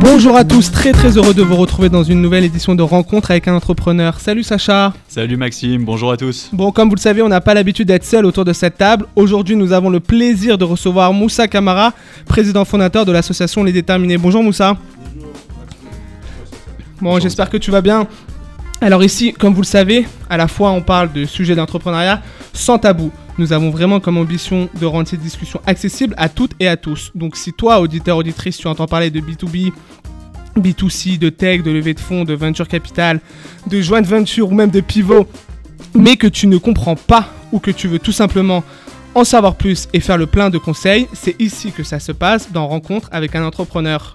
Bonjour à tous, très très heureux de vous retrouver dans une nouvelle édition de Rencontre avec un entrepreneur. Salut Sacha. Salut Maxime, bonjour à tous. Bon, comme vous le savez, on n'a pas l'habitude d'être seul autour de cette table. Aujourd'hui, nous avons le plaisir de recevoir Moussa Kamara, président fondateur de l'association Les Déterminés. Bonjour Moussa. Bon, j'espère que tu vas bien. Alors ici, comme vous le savez, à la fois on parle de sujets d'entrepreneuriat sans tabou. Nous avons vraiment comme ambition de rendre cette discussion accessible à toutes et à tous. Donc si toi, auditeur, auditrice, tu entends parler de B2B, B2C, de tech, de levée de fonds, de venture capital, de joint venture ou même de pivot, mais que tu ne comprends pas ou que tu veux tout simplement en savoir plus et faire le plein de conseils, c'est ici que ça se passe dans Rencontre avec un entrepreneur.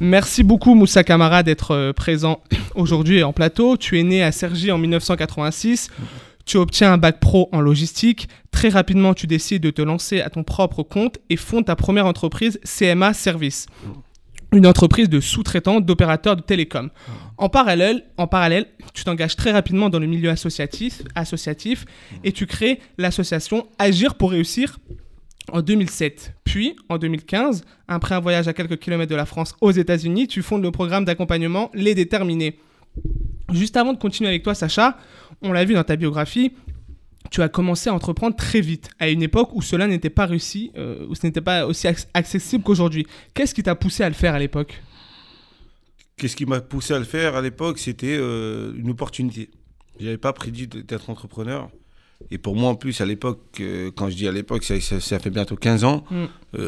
Merci beaucoup Moussa Kamara d'être euh, présent aujourd'hui en plateau. Tu es né à Cergy en 1986. Tu obtiens un bac pro en logistique. Très rapidement, tu décides de te lancer à ton propre compte et fondes ta première entreprise CMA Service. Une entreprise de sous-traitants d'opérateurs de télécom. En parallèle, en parallèle tu t'engages très rapidement dans le milieu associatif et tu crées l'association Agir pour réussir en 2007. Puis, en 2015, après un voyage à quelques kilomètres de la France aux États-Unis, tu fondes le programme d'accompagnement Les Déterminés. Juste avant de continuer avec toi, Sacha, on l'a vu dans ta biographie, tu as commencé à entreprendre très vite, à une époque où cela n'était pas réussi, euh, où ce n'était pas aussi accessible qu'aujourd'hui. Qu'est-ce qui t'a poussé à le faire à l'époque? Qu'est-ce qui m'a poussé à le faire à l'époque? C'était euh, une opportunité. Je n'avais pas prédit d'être entrepreneur. Et pour moi, en plus, à l'époque, euh, quand je dis à l'époque, ça, fait bientôt 15 ans, mm.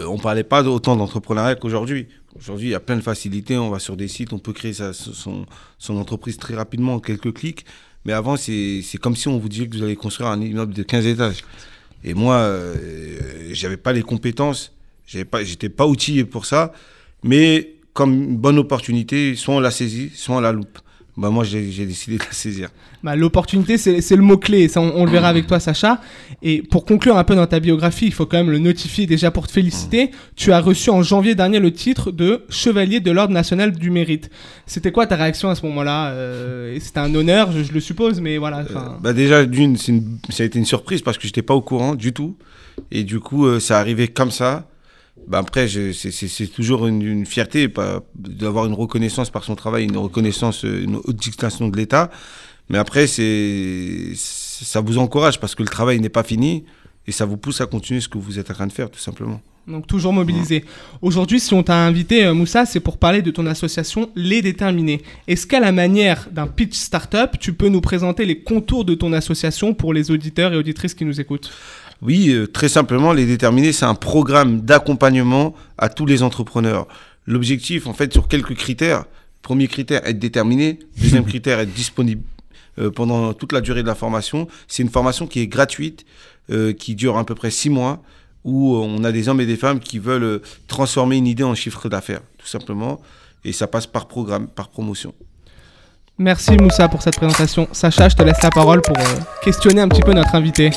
on ne parlait pas autant d'entrepreneuriat qu'aujourd'hui. Aujourd'hui, il y a plein de facilités. On va sur des sites, on peut créer son, son, entreprise très rapidement en quelques clics. Mais avant, c'est comme si on vous disait que vous allez construire un immeuble de 15 étages. Et moi, euh, j'avais pas les compétences, j'étais pas, pas outillé pour ça. Mais comme une bonne opportunité, soit on la saisit, soit on la loupe. Bah moi, j'ai décidé de la saisir. Bah, L'opportunité, c'est le mot-clé. On, on, le verra avec toi, Sacha. Et pour conclure un peu dans ta biographie, il faut quand même le notifier déjà pour te féliciter. Tu as reçu en janvier dernier le titre de Chevalier de l'Ordre national du mérite. C'était quoi ta réaction à ce moment-là euh, C'était un honneur, je, le suppose, mais voilà. Euh, bah déjà, d'une, ça a été une surprise parce que je n'étais pas au courant du tout. Et du coup, euh, ça arrivait comme ça. Bah, après, c'est toujours une, fierté d'avoir une reconnaissance par son travail, une reconnaissance, une haute distinction de l'État. Mais après, ça vous encourage parce que le travail n'est pas fini et ça vous pousse à continuer ce que vous êtes en train de faire, tout simplement. Donc toujours mobilisé. Aujourd'hui, si on t'a invité, euh, Moussa, c'est pour parler de ton association Les Déterminés. Est-ce qu'à la manière d'un pitch startup, tu peux nous présenter les contours de ton association pour les auditeurs et auditrices qui nous écoutent? Oui, euh, très simplement, les déterminés, c'est un programme d'accompagnement à tous les entrepreneurs. L'objectif, en fait, sur quelques critères. Premier critère, être déterminé. Deuxième critère, être disponible euh, pendant toute la durée de la formation. C'est une formation qui est gratuite, euh, qui dure à peu près six mois, où on a des hommes et des femmes qui veulent transformer une idée en chiffre d'affaires, tout simplement. Et ça passe par programme, par promotion. Merci Moussa pour cette présentation. Sacha, je te laisse la parole pour questionner un petit peu notre invité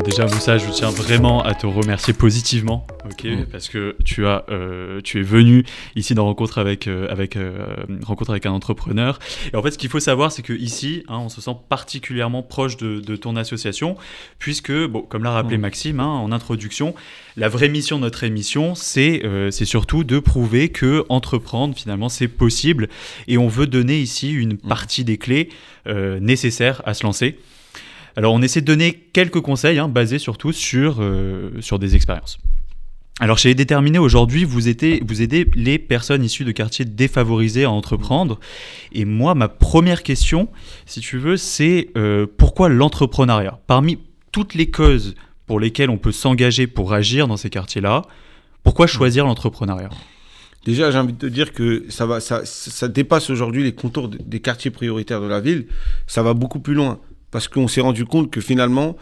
déjà Moussa, je tiens vraiment à te remercier positivement, ok, mm. parce que tu as, euh, tu es venu ici dans rencontre avec euh, avec euh, rencontre avec un entrepreneur. Et en fait, ce qu'il faut savoir, c'est que ici, hein, on se sent particulièrement proche de, ton association, puisque, bon, comme l'a rappelé mm. Maxime hein, en introduction, la vraie mission de notre émission, c'est c'est surtout de prouver que entreprendre finalement c'est possible, et on veut donner ici une mm. partie des clés nécessaires à se lancer. Alors on essaie de donner quelques conseils, hein, basés surtout sur, euh, sur des expériences. Alors chez Déterminé aujourd'hui, vous aidez, vous aidez les personnes issues de quartiers défavorisés à entreprendre. Et moi, ma première question, si tu veux, c'est euh, pourquoi l'entrepreneuriat? Parmi toutes les causes pour lesquelles on peut s'engager pour agir dans ces quartiers-là, pourquoi choisir l'entrepreneuriat? Déjà, j'ai envie de te dire que ça, va, ça, ça dépasse aujourd'hui les contours des quartiers prioritaires de la ville. Ça va beaucoup plus loin parce qu'on s'est rendu compte que finalement,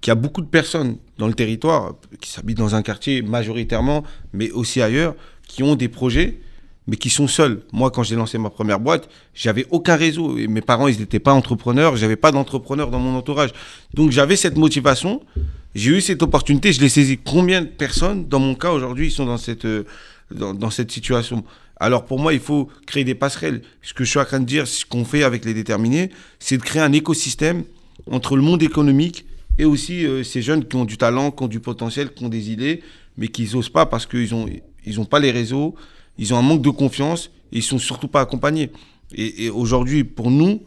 qu'il y a beaucoup de personnes dans le territoire qui s'habitent dans un quartier majoritairement, mais aussi ailleurs, qui ont des projets, mais qui sont seuls. Moi, quand j'ai lancé ma première boîte, j'avais aucun réseau. Mes parents, ils n'étaient pas entrepreneurs. J'avais pas d'entrepreneur dans mon entourage. Donc, j'avais cette motivation. J'ai eu cette opportunité. Je l'ai saisi. Combien de personnes, dans mon cas aujourd'hui, sont dans cette, euh, dans cette situation? Alors pour moi, il faut créer des passerelles. Ce que je suis en train de dire, ce qu'on fait avec les déterminés, c'est de créer un écosystème entre le monde économique et aussi euh, ces jeunes qui ont du talent, qui ont du potentiel, qui ont des idées, mais qui n'osent pas parce qu'ils n'ont ils ont pas les réseaux, ils ont un manque de confiance et ils sont surtout pas accompagnés. Et, et aujourd'hui, pour nous,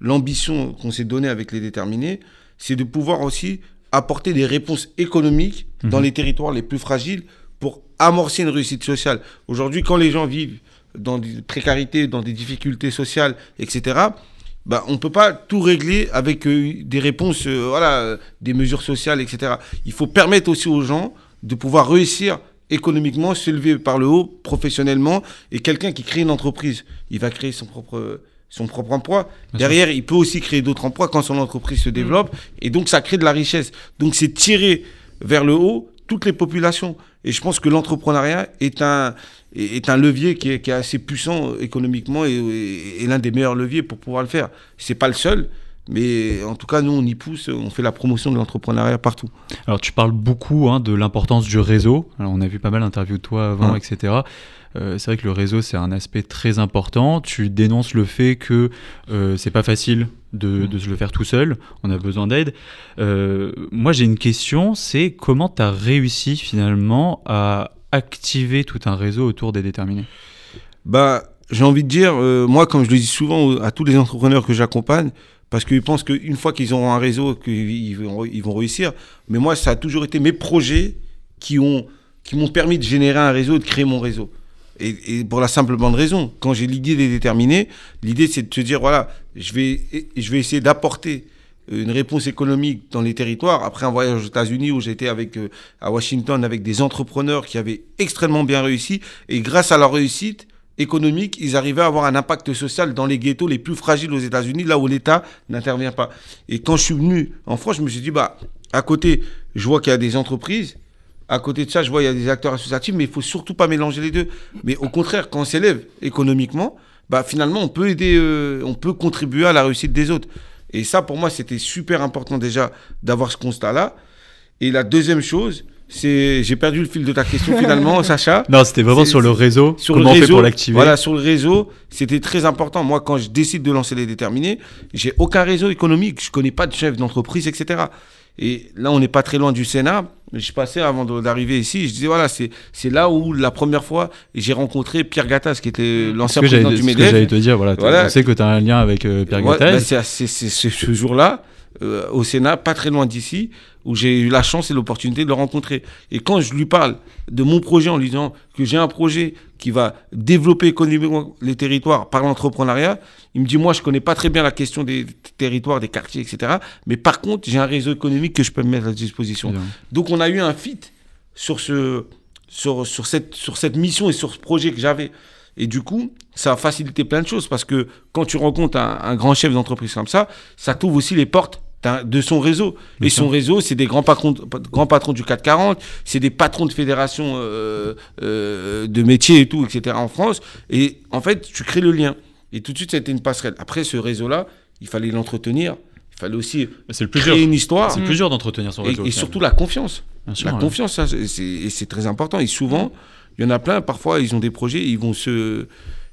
l'ambition qu'on s'est donnée avec les déterminés, c'est de pouvoir aussi apporter des réponses économiques dans les territoires les plus fragiles amorcer une réussite sociale. Aujourd'hui, quand les gens vivent dans des précarités, dans des difficultés sociales, etc., bah, on ne peut pas tout régler avec euh, des réponses, euh, voilà, des mesures sociales, etc. Il faut permettre aussi aux gens de pouvoir réussir économiquement, s'élever par le haut, professionnellement. Et quelqu'un qui crée une entreprise, il va créer son propre, son propre emploi. Derrière, il peut aussi créer d'autres emplois quand son entreprise se développe. Et donc, ça crée de la richesse. Donc, c'est tirer vers le haut toutes les populations. Et je pense que l'entrepreneuriat est un, est un levier qui est, qui est assez puissant économiquement et, et- et l'un des meilleurs leviers pour pouvoir le faire. C'est pas le seul, mais en tout cas, nous, on y pousse, on fait la promotion de l'entrepreneuriat partout. Alors tu parles beaucoup hein, de l'importance du réseau. Alors, on a vu pas mal d'interviews de toi avant, Ouais. etc. Euh, c'est vrai que le réseau c'est un aspect très important. Tu dénonces le fait que euh, c'est pas facile de, de se le faire tout seul. On a besoin d'aide. Euh, moi j'ai une question, c'est comment tu as réussi finalement à activer tout un réseau autour des déterminés? Bah, j'ai envie de dire, euh, moi, comme je le dis souvent à tous les entrepreneurs que j'accompagne, parce qu'ils pensent qu'une fois qu'ils auront un réseau, qu'ils vont, vont réussir. Mais moi, ça a toujours été mes projets qui ont qui m'ont permis de générer un réseau, de créer mon réseau. Et, pour la simple bonne raison, quand j'ai l'idée de déterminer, l'idée c'est de se dire voilà, je vais, essayer d'apporter une réponse économique dans les territoires. Après un voyage aux États-Unis où j'étais euh, à Washington avec des entrepreneurs qui avaient extrêmement bien réussi et grâce à leur réussite économique, ils arrivaient à avoir un impact social dans les ghettos les plus fragiles aux États-Unis, là où l'État n'intervient pas. Et quand je suis venu en France, je me suis dit bah à côté, je vois qu'il y a des entreprises. À côté de ça, je vois il y a des acteurs associatifs, mais il faut surtout pas mélanger les deux. Mais au contraire, quand on s'élève économiquement, bah finalement on peut aider, euh, on peut contribuer à la réussite des autres. Et ça, pour moi, c'était super important déjà d'avoir ce constat-là. Et la deuxième chose, j'ai perdu le fil de ta question finalement, Sacha. Non, c'était vraiment sur le réseau. Sur comment le on réseau, fait pour l'activer Voilà, sur le réseau, c'était très important. Moi, quand je décide de lancer les déterminés, j'ai aucun réseau économique. Je connais pas de chef d'entreprise, etc. Et là, on n'est pas très loin du Sénat. Je passais avant d'arriver ici. Je disais, voilà, c'est c'est là où la première fois j'ai rencontré Pierre Gattaz, qui était l'ancien président du ce que j'allais MEDEF. te dire, voilà, Voilà. on sait que tu as un lien avec euh, Pierre Gattaz. bah, c'est ce jour-là, euh, au Sénat, pas très loin d'ici, où j'ai eu la chance et l'opportunité de le rencontrer. Et quand je lui parle de mon projet en lui disant que j'ai un projet qui va développer économiquement les territoires par l'entrepreneuriat, il me dit, moi, je connais pas très bien la question des territoires, des quartiers, etc. Mais par contre, j'ai un réseau économique que je peux me mettre à disposition. Bien. Donc on a eu un fit sur, ce, sur, sur, cette, sur cette mission et sur ce projet que j'avais. Et du coup, ça a facilité plein de choses parce que quand tu rencontres un, un grand chef d'entreprise comme ça, ça t'ouvre aussi les portes de son réseau. Et son réseau, c'est des grands patrons, grands patrons du 440, c'est des patrons de fédérations euh, euh, de métiers et tout, etc. en France. Et en fait, tu crées le lien. Et tout de suite, c'était une passerelle. Après, ce réseau-là, il fallait l'entretenir. Il fallait aussi C'est le plus créer dur. une histoire. C'est le plus dur d'entretenir son réseau. et surtout la confiance. Sûr, La ouais. confiance, ça, c'est- très important. Et souvent, il y en a plein, parfois, ils ont des projets, ils vont se.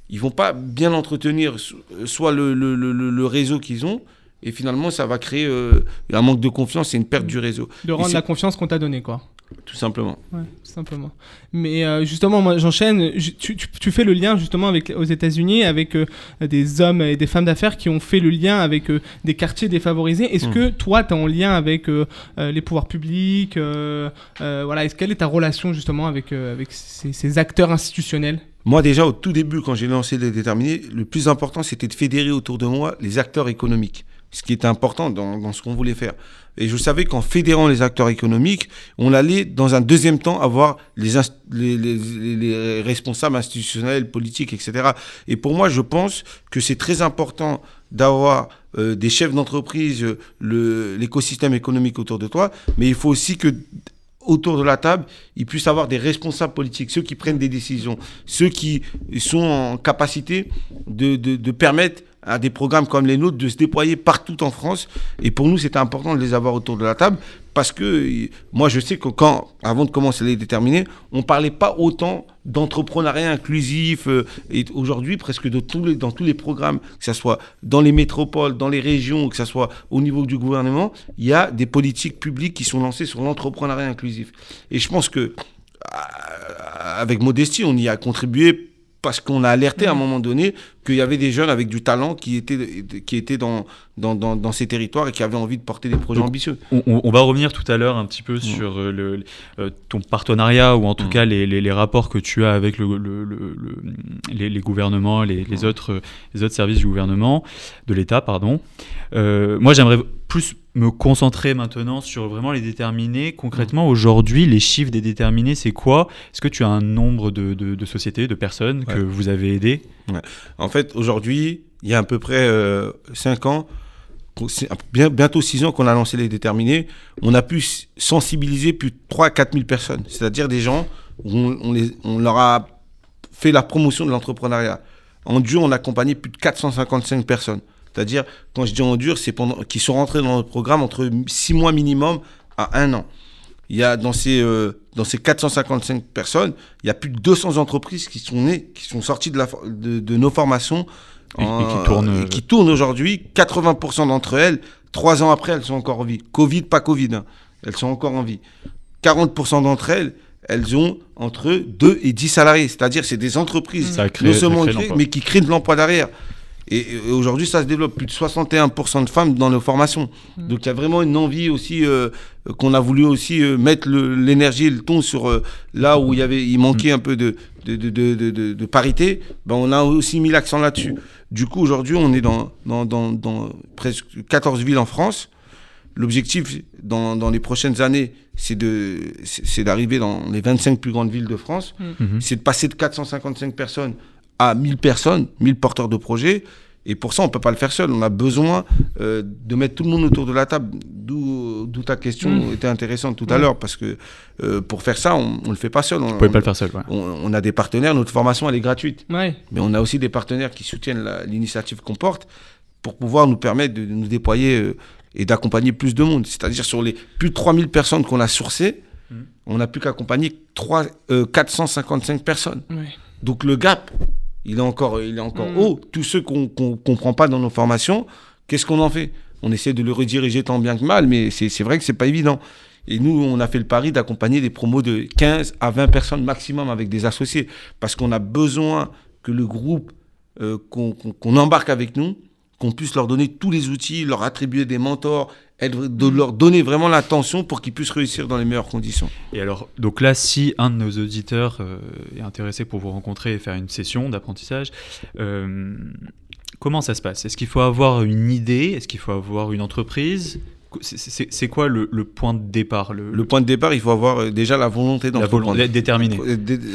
Ils vont pas bien entretenir so- soit le, le- le réseau qu'ils ont, et finalement, ça va créer euh, un manque de confiance et une perte du réseau, De rendre la confiance qu'on t'a donnée, quoi. tout simplement. Ouais, tout simplement. Mais euh, justement, moi, j'enchaîne. Tu, tu- tu fais le lien justement avec aux États-Unis avec euh, des hommes et des femmes d'affaires qui ont fait le lien avec euh, des quartiers défavorisés. Est-ce Mm. que toi, tu es en lien avec les pouvoirs publics Voilà. Est-ce quelle est ta relation justement avec avec ces, ces acteurs institutionnels? Moi, déjà, au tout début, quand j'ai lancé les déterminés, le plus important, c'était de fédérer autour de moi les acteurs économiques. Ce qui était important dans, ce qu'on voulait faire. Et je savais qu'en fédérant les acteurs économiques, on allait, dans un deuxième temps, avoir les, responsables institutionnels, politiques, etc. Et pour moi, je pense que c'est très important d'avoir euh, des chefs d'entreprise, euh, l'écosystème économique autour de toi, mais il faut aussi que autour de la table, il puisse avoir des responsables politiques, ceux qui prennent des décisions, ceux qui sont en capacité de permettre à des programmes comme les nôtres de se déployer partout en France. Et pour nous, c'était important de les avoir autour de la table parce que moi, je sais que quand, avant de commencer à les déterminer, on parlait pas autant d'entrepreneuriat inclusif. Euh, et aujourd'hui, presque dans tous les programmes, que ce soit dans les métropoles, dans les régions, que ce soit au niveau du gouvernement, il y a des politiques publiques qui sont lancées sur l'entrepreneuriat inclusif. Et je pense que, avec modestie, on y a contribué parce qu'on a alerté à un moment donné qu'il y avait des jeunes avec du talent qui étaient, qui étaient dans, dans, dans, ces territoires et qui avaient envie de porter des projets ambitieux. On, va revenir tout à l'heure un petit peu sur euh, le, euh, ton partenariat ou en tout cas les, les, rapports que tu as avec le, le, les, les, gouvernements, les, les, autres, les autres services du gouvernement, de l'État, pardon. Euh, moi, j'aimerais plus me concentrer maintenant sur vraiment les déterminés. Concrètement, aujourd'hui, les chiffres des déterminés, c'est quoi? Est-ce que tu as un nombre de, de, sociétés, de personnes que vous avez aidées? En fait, aujourd'hui, il y a à peu près 5 euh, ans, bien, bientôt 6 ans qu'on a lancé les déterminés, on a pu sensibiliser plus de 3 à 4 000 personnes. C'est-à-dire des gens où on, leur a fait la promotion de l'entrepreneuriat. En Dieu, on a accompagné plus de 455 personnes. C'est-à-dire, quand je dis en dur, c'est pendant qu'ils sont rentrés dans notre programme entre 6 mois minimum à 1 an. Il y a dans ces, euh, dans ces 455 personnes, il y a plus de 200 entreprises qui sont nées, qui sont sorties de, nos formations et, qui tournent, euh, qui tournent aujourd'hui. 80% d'entre elles, trois ans après, elles sont encore en vie. Covid, pas Covid, hein. elles sont encore en vie. 40% d'entre elles, elles ont entre 2 et 10 salariés. C'est-à-dire, c'est des entreprises, non seulement mais qui créent de l'emploi derrière. Et, aujourd'hui, ça se développe. Plus de 61% de femmes dans nos formations. Mm. Donc il y a vraiment une envie aussi euh, qu'on a voulu aussi euh, mettre l'énergie et le ton sur euh, là où il, y avait, il manquait mm. un peu de, de, de, de parité. Ben, on a aussi mis l'accent là-dessus. Du coup, aujourd'hui, on est dans, dans, dans, dans, presque 14 villes en France. L'objectif dans, dans, les prochaines années, c'est d'arriver dans les 25 plus grandes villes de France. Mm. Mm-hmm. C'est de passer de 455 personnes à 1000 personnes, 1000 porteurs de projets. Et pour ça, on ne peut pas le faire seul. On a besoin euh, de mettre tout le monde autour de la table. D'où ta question mmh. était intéressante tout à l'heure. Parce que euh, pour faire ça, on ne le fait pas seul. On ne peut pas le faire seul. On, a des partenaires. Notre formation, elle est gratuite. Mais on a aussi des partenaires qui soutiennent l'initiative qu'on porte pour pouvoir nous permettre de, nous déployer euh, et d'accompagner plus de monde. C'est-à-dire sur les plus de 3000 personnes qu'on a sourcées, mmh. on n'a plus qu'accompagner 455 personnes. Donc le gap, il est encore, il est encore mm. haut. Tous ceux qu'on ne comprend pas dans nos formations, qu'est-ce qu'on en fait? On essaie de le rediriger tant bien que mal, mais c'est vrai que c'est pas évident. Et nous, on a fait le pari d'accompagner des promos de 15 à 20 personnes maximum avec des associés, parce qu'on a besoin que le groupe euh, qu'on embarque avec nous, qu'on puisse leur donner tous les outils, leur attribuer des mentors, de leur donner vraiment l'attention pour qu'ils puissent réussir dans les meilleures conditions. Et alors, donc là, si un de nos auditeurs euh, est intéressé pour vous rencontrer et faire une session d'apprentissage, euh, comment ça se passe? Est-ce qu'il faut avoir une idée? Est-ce qu'il faut avoir une entreprise? C'est quoi le, point de départ le... point de départ, il faut avoir euh, déjà la volonté d'entreprendre. La déterminée.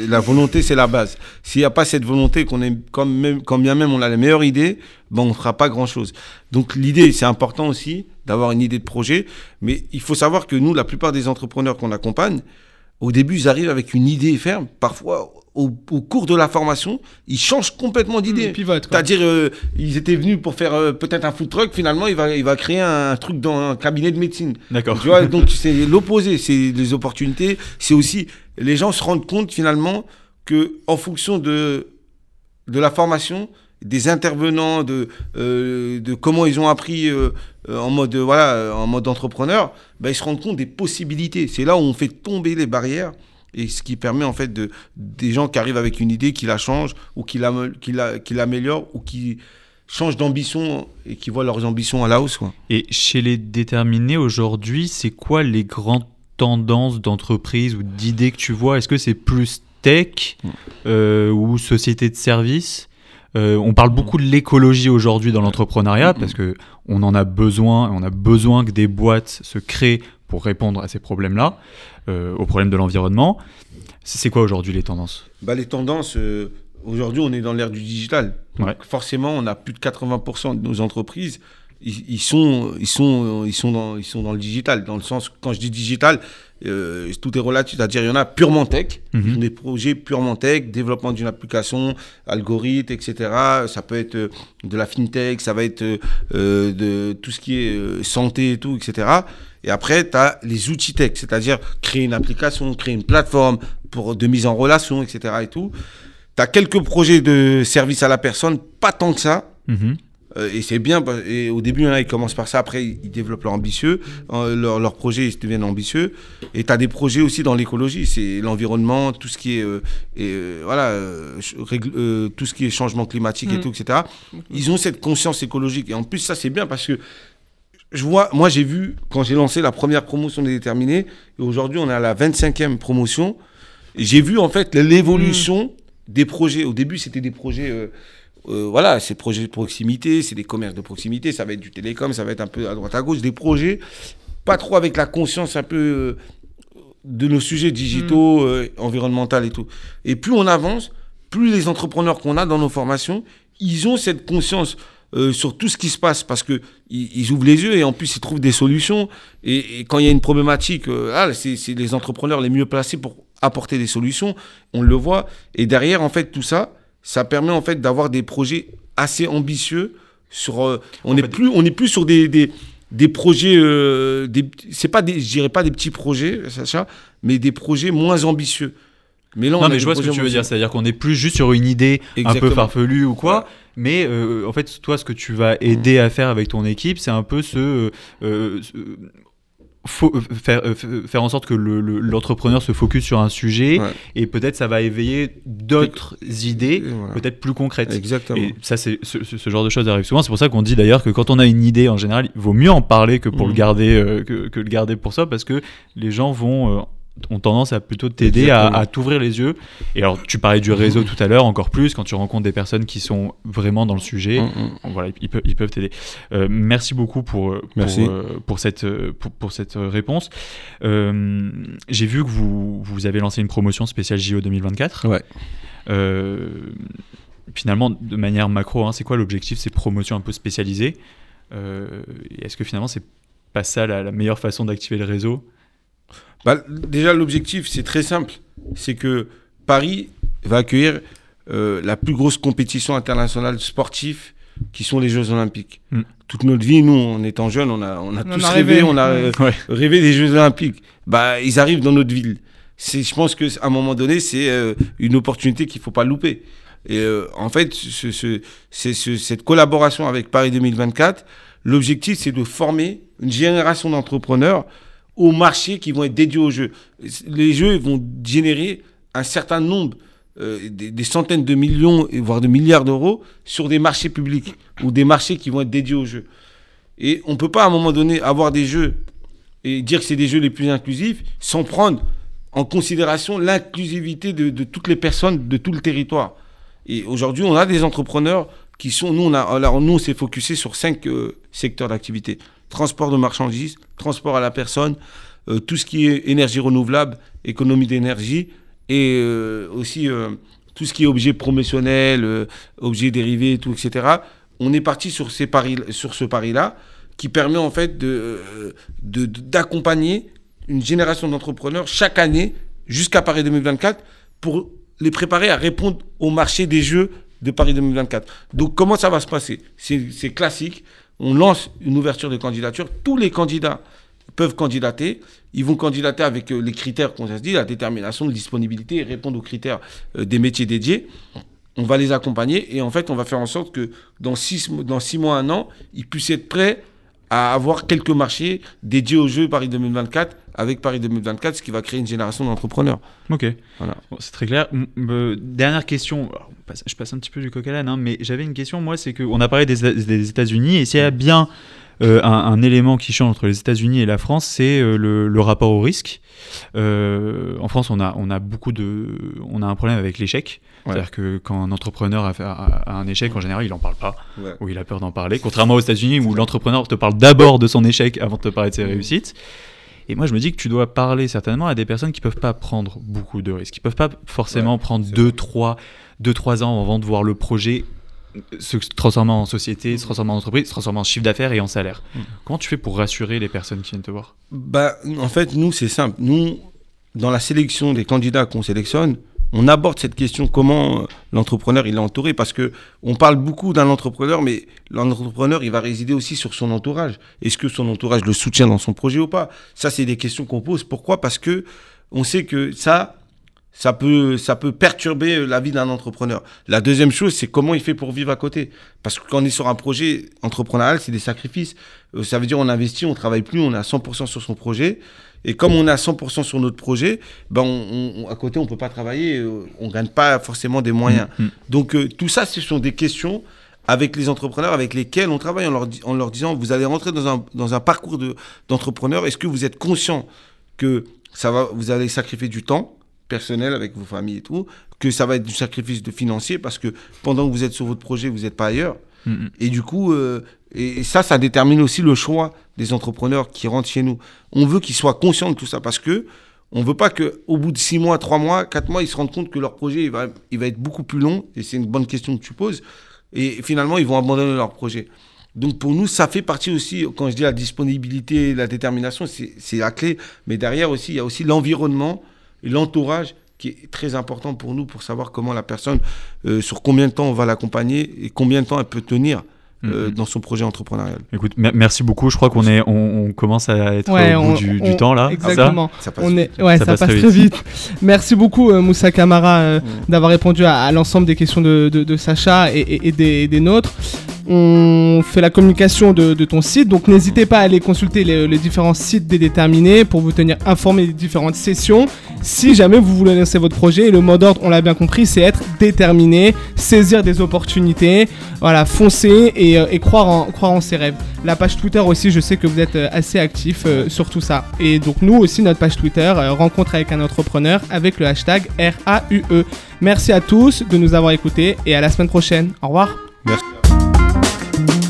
La volonté, c'est la base. S'il n'y a pas cette volonté, qu'on est comme même, quand bien même on a la meilleure idée, ben on ne fera pas grand-chose. Donc l'idée, c'est important aussi d'avoir une idée de projet, mais il faut savoir que nous, la plupart des entrepreneurs qu'on accompagne, au début, ils arrivent avec une idée ferme. Parfois, au, cours de la formation, ils changent complètement d'idée. Mmh, C'est-à-dire, euh, ils étaient venus pour faire euh, peut-être un food truck. Finalement, il va, il va créer un, truc dans un cabinet de médecine. D'accord. Tu vois, donc c'est l'opposé. C'est les opportunités. C'est aussi les gens se rendent compte finalement que en fonction de de la formation, des intervenants, de, euh, de comment ils ont appris en mode voilà en mode entrepreneur, ben, ils se rendent compte des possibilités. C'est là où on fait tomber les barrières et ce qui permet en fait de des gens qui arrivent avec une idée qui la changent ou qui l'améliorent ou qui changent d'ambition et qui voient leurs ambitions à la hausse. Quoi. Et chez les déterminés aujourd'hui, c'est quoi les grandes tendances d'entreprise ou d'idées que tu vois? Est-ce que c'est plus tech mm. ou société de services? Euh, on parle beaucoup de l'écologie aujourd'hui dans l'entrepreneuriat parce que on en a besoin. On a besoin que des boîtes se créent pour répondre à ces problèmes-là, euh, aux problèmes de l'environnement. C'est quoi aujourd'hui les tendances? Bah, Les tendances, euh, aujourd'hui on est dans l'ère du digital. Donc forcément, on a plus de 80% de nos entreprises ils, sont, ils, sont, ils, sont dans, ils sont dans le digital. Dans le sens, quand je dis digital, euh, tout est relatif. C'est-à-dire, il y en a purement tech, Mhm. des projets purement tech, développement d'une application, algorithme, etc. Ça peut être de la fintech, ça va être euh, de tout ce qui est santé et tout, etc. Et après, tu as les outils tech, c'est-à-dire créer une application, créer une plateforme pour, de mise en relation, etc. Et tout. Tu as quelques projets de service à la personne, pas tant que ça. Mhm. Euh, et c'est bien, et au début, il y en a, ils commencent par ça, après, ils développent leur ambitieux, euh, leur, leur projet, ils deviennent ambitieux. Et tu as des projets aussi dans l'écologie, c'est l'environnement, tout ce qui est, euh, et, euh, voilà, euh, euh, tout ce qui est changement climatique et Mm. tout, etc. Ils ont cette conscience écologique. Et en plus, ça, c'est bien parce que je vois, moi, j'ai vu, quand j'ai lancé la première promotion des déterminés, et aujourd'hui, on est à la 25e promotion, j'ai vu, en fait, l'évolution des projets. Au début, c'était des projets. euh, euh, voilà, ces projets de proximité, c'est des commerces de proximité, ça va être du télécom, ça va être un peu à droite à gauche, des projets pas trop avec la conscience un peu euh, de nos sujets digitaux, euh, environnementaux et tout. Et plus on avance, plus les entrepreneurs qu'on a dans nos formations, ils ont cette conscience euh, sur tout ce qui se passe parce que ils, ils ouvrent les yeux et en plus ils trouvent des solutions. Et, et quand il y a une problématique, euh, ah, c'est les entrepreneurs les mieux placés pour apporter des solutions. On le voit. Et derrière, en fait, tout ça, ça permet en fait d'avoir des projets assez ambitieux. Sur, euh, on n'est plus, on n'est plus sur des, des, des projets. Euh, des, c'est pas des, je dirais pas des petits projets, Sacha, mais des projets moins ambitieux. Mais là, on Non, mais je vois ce que tu veux dire. C'est-à-dire qu'on n'est plus juste sur une idée un peu farfelue ou quoi. Mais euh, en fait, toi, ce que tu vas aider à faire avec ton équipe, c'est un peu ce. euh, ce- faut, euh, faire, faire en sorte que le- le- l'entrepreneur se focus sur un sujet Ouais. et peut-être ça va éveiller d'autres idées, voilà. peut-être plus concrètes. Exactement. Et ça, c'est ce, genre de choses arrive souvent. C'est pour ça qu'on dit d'ailleurs que quand on a une idée, en général, il vaut mieux en parler que pour le garder, euh, que, que le garder pour soi, parce que les gens vont euh, ont tendance à plutôt t'aider à, t'ouvrir les yeux. Et alors, tu parlais du réseau tout à l'heure, encore plus quand tu rencontres des personnes qui sont vraiment dans le sujet. Mm, mm. Voilà, ils peuvent, ils peuvent t'aider. Euh, merci beaucoup pour, pour, Merci. euh, pour cette, euh, pour, pour cette euh, réponse. Euh, J'ai vu que vous, vous avez lancé une promotion spéciale JO 2024. Ouais. Euh, finalement, de manière macro, hein, c'est quoi l'objectif? Ces promotions un peu spécialisées. Euh, et Est-ce que finalement, c'est pas ça la, la meilleure façon d'activer le réseau? Bah, déjà, l'objectif, c'est très simple. C'est que Paris va accueillir euh, la plus grosse compétition internationale sportive qui sont les Jeux Olympiques. Mm. Toute notre vie, nous, en étant jeunes, on a, on a On tous a rêvé, rêvé. on a euh, Ouais. rêvé des Jeux Olympiques. Bah, ils arrivent dans notre ville. C'est, je pense qu'à un moment donné, c'est euh, une opportunité qu'il ne faut pas louper. Et euh, en fait, ce, ce- c'est ce- cette collaboration avec Paris 2024, l'objectif, c'est de former une génération d'entrepreneurs au marché qui vont être dédiés aux jeux. Les jeux vont générer un certain nombre, euh, des, centaines de millions, voire de milliards d'euros sur des marchés publics ou des marchés qui vont être dédiés aux jeux. Et on ne peut pas à un moment donné avoir des jeux et dire que c'est des jeux les plus inclusifs sans prendre en considération l'inclusivité de, toutes les personnes de tout le territoire. Et aujourd'hui, on a des entrepreneurs qui sont, nous, on, alors nous, on s'est focusé sur cinq euh, secteurs d'activité. Transport de marchandises, transport à la personne, euh, tout ce qui est énergie renouvelable, économie d'énergie, et euh, aussi euh, tout ce qui est objets promotionnels, euh, objets dérivés, tout, etc. On est parti sur, ce pari-là, qui permet en fait euh, de- d'accompagner une génération d'entrepreneurs chaque année jusqu'à Paris 2024 pour les préparer à répondre au marché des jeux de Paris 2024. Donc comment ça va se passer? C'est classique. On lance une ouverture de candidature. Tous les candidats peuvent candidater. Ils vont candidater avec euh, les critères qu'on se dit, la détermination, la disponibilité, répondre aux critères euh, des métiers dédiés. On va les accompagner et en fait, on va faire en sorte que dans six, dans six mois, un an, ils puissent être prêts à avoir quelques marchés dédiés aux Jeux Paris 2024 avec Paris 2024, ce qui va créer une génération d'entrepreneurs. Ok. Voilà. Bon, c'est très clair. Euh, dernière question. Alors, on passe- je passe un petit peu du coq à l'âne, hein, mais j'avais une question. Moi, c'est qu'on a parlé des, des États-Unis, et s'il y a bien euh, un, un élément qui change entre les États-Unis et la France, c'est euh, le, le rapport au risque. En France, on a, on a beaucoup de, on a un problème avec l'échec. Ouais. C'est-à-dire que quand un entrepreneur a, fait- a- a un échec, en général, il en parle pas Ouais. ou il a peur d'en parler. Contrairement aux États-Unis où l'entrepreneur te parle d'abord de son échec avant de te parler de ses réussites. Et moi, je me dis que tu dois parler certainement à des personnes qui peuvent pas prendre beaucoup de risques, qui peuvent pas forcément Ouais, prendre c'est 2 vrai. 3 deux, trois ans avant de voir le projet se transformer en société, se transformer en entreprise, se transformer en chiffre d'affaires et en salaire. Mm. Comment tu fais pour rassurer les personnes qui viennent te voir? Bah, en fait, nous, c'est simple. Nous, dans la sélection des candidats qu'on sélectionne, on aborde cette question comment euh, l'entrepreneur il est entouré parce que on parle beaucoup d'un entrepreneur mais l'entrepreneur il va résider aussi sur son entourage est-ce que son entourage le soutient dans son projet ou pas? Ça c'est des questions qu'on pose pourquoi? Parce que on sait que ça ça peut, ça peut perturber la vie d'un entrepreneur. La deuxième chose, c'est comment il fait pour vivre à côté. Parce que quand on est sur un projet entrepreneurial, c'est des sacrifices. Euh, ça veut dire on investit, on travaille plus, on est à 100% sur son projet. Et comme on est à 100% sur notre projet, ben on, on, à côté, on peut pas travailler, euh, on gagne pas forcément des moyens. Mm, mm. Donc euh, tout ça, ce sont des questions avec les entrepreneurs avec lesquels on travaille en leur, di- en leur disant, vous allez rentrer dans un, dans un parcours de- d'entrepreneur. Est-ce que vous êtes conscient que ça va, vous allez sacrifier du temps personnel avec vos familles et tout, que ça va être du sacrifice de financier parce que pendant que vous êtes sur votre projet, vous n'êtes pas ailleurs? Et du coup, euh, et, ça, ça détermine aussi le choix des entrepreneurs qui rentrent chez nous. On veut qu'ils soient conscients de tout ça parce que on veut pas que au bout de six mois, trois mois, quatre mois, ils se rendent compte que leur projet il va, il va être beaucoup plus long. Et c'est une bonne question que tu poses. Et finalement, ils vont abandonner leur projet. Donc pour nous, ça fait partie aussi, quand je dis la disponibilité, la détermination, c'est la clé. Mais derrière aussi, il y a aussi l'environnement et l'entourage qui est très important pour nous pour savoir comment la personne, euh, sur combien de temps on va l'accompagner et combien de temps elle peut tenir euh, Mhm. dans son projet entrepreneurial. Écoute, mer- merci beaucoup. Je crois qu'on est, on, on commence à être Ouais, au bout on- du, on- du temps là. ça Exactement. Ça passe On vite. est, ouais, ça, passe, très vite. Merci beaucoup, euh, Moussa Kamara, euh, Mm. d'avoir répondu à, à l'ensemble des questions de, de- de Sacha et, et- et des, des nôtres. On fait la communication de, de ton site, donc n'hésitez pas à aller consulter les, les différents sites des déterminés pour vous tenir informé des différentes sessions. Si jamais vous voulez lancer votre projet, et le mot d'ordre, on l'a bien compris, c'est être déterminé, saisir des opportunités, voilà, foncer et, euh, croire, en, ses rêves. La page Twitter aussi, je sais que vous êtes euh, assez actif euh, sur tout ça. Et donc nous aussi, notre page Twitter, rencontre avec un entrepreneur avec le hashtag RAUE. Merci à tous de nous avoir écoutés et à la semaine prochaine. Au revoir. Merci.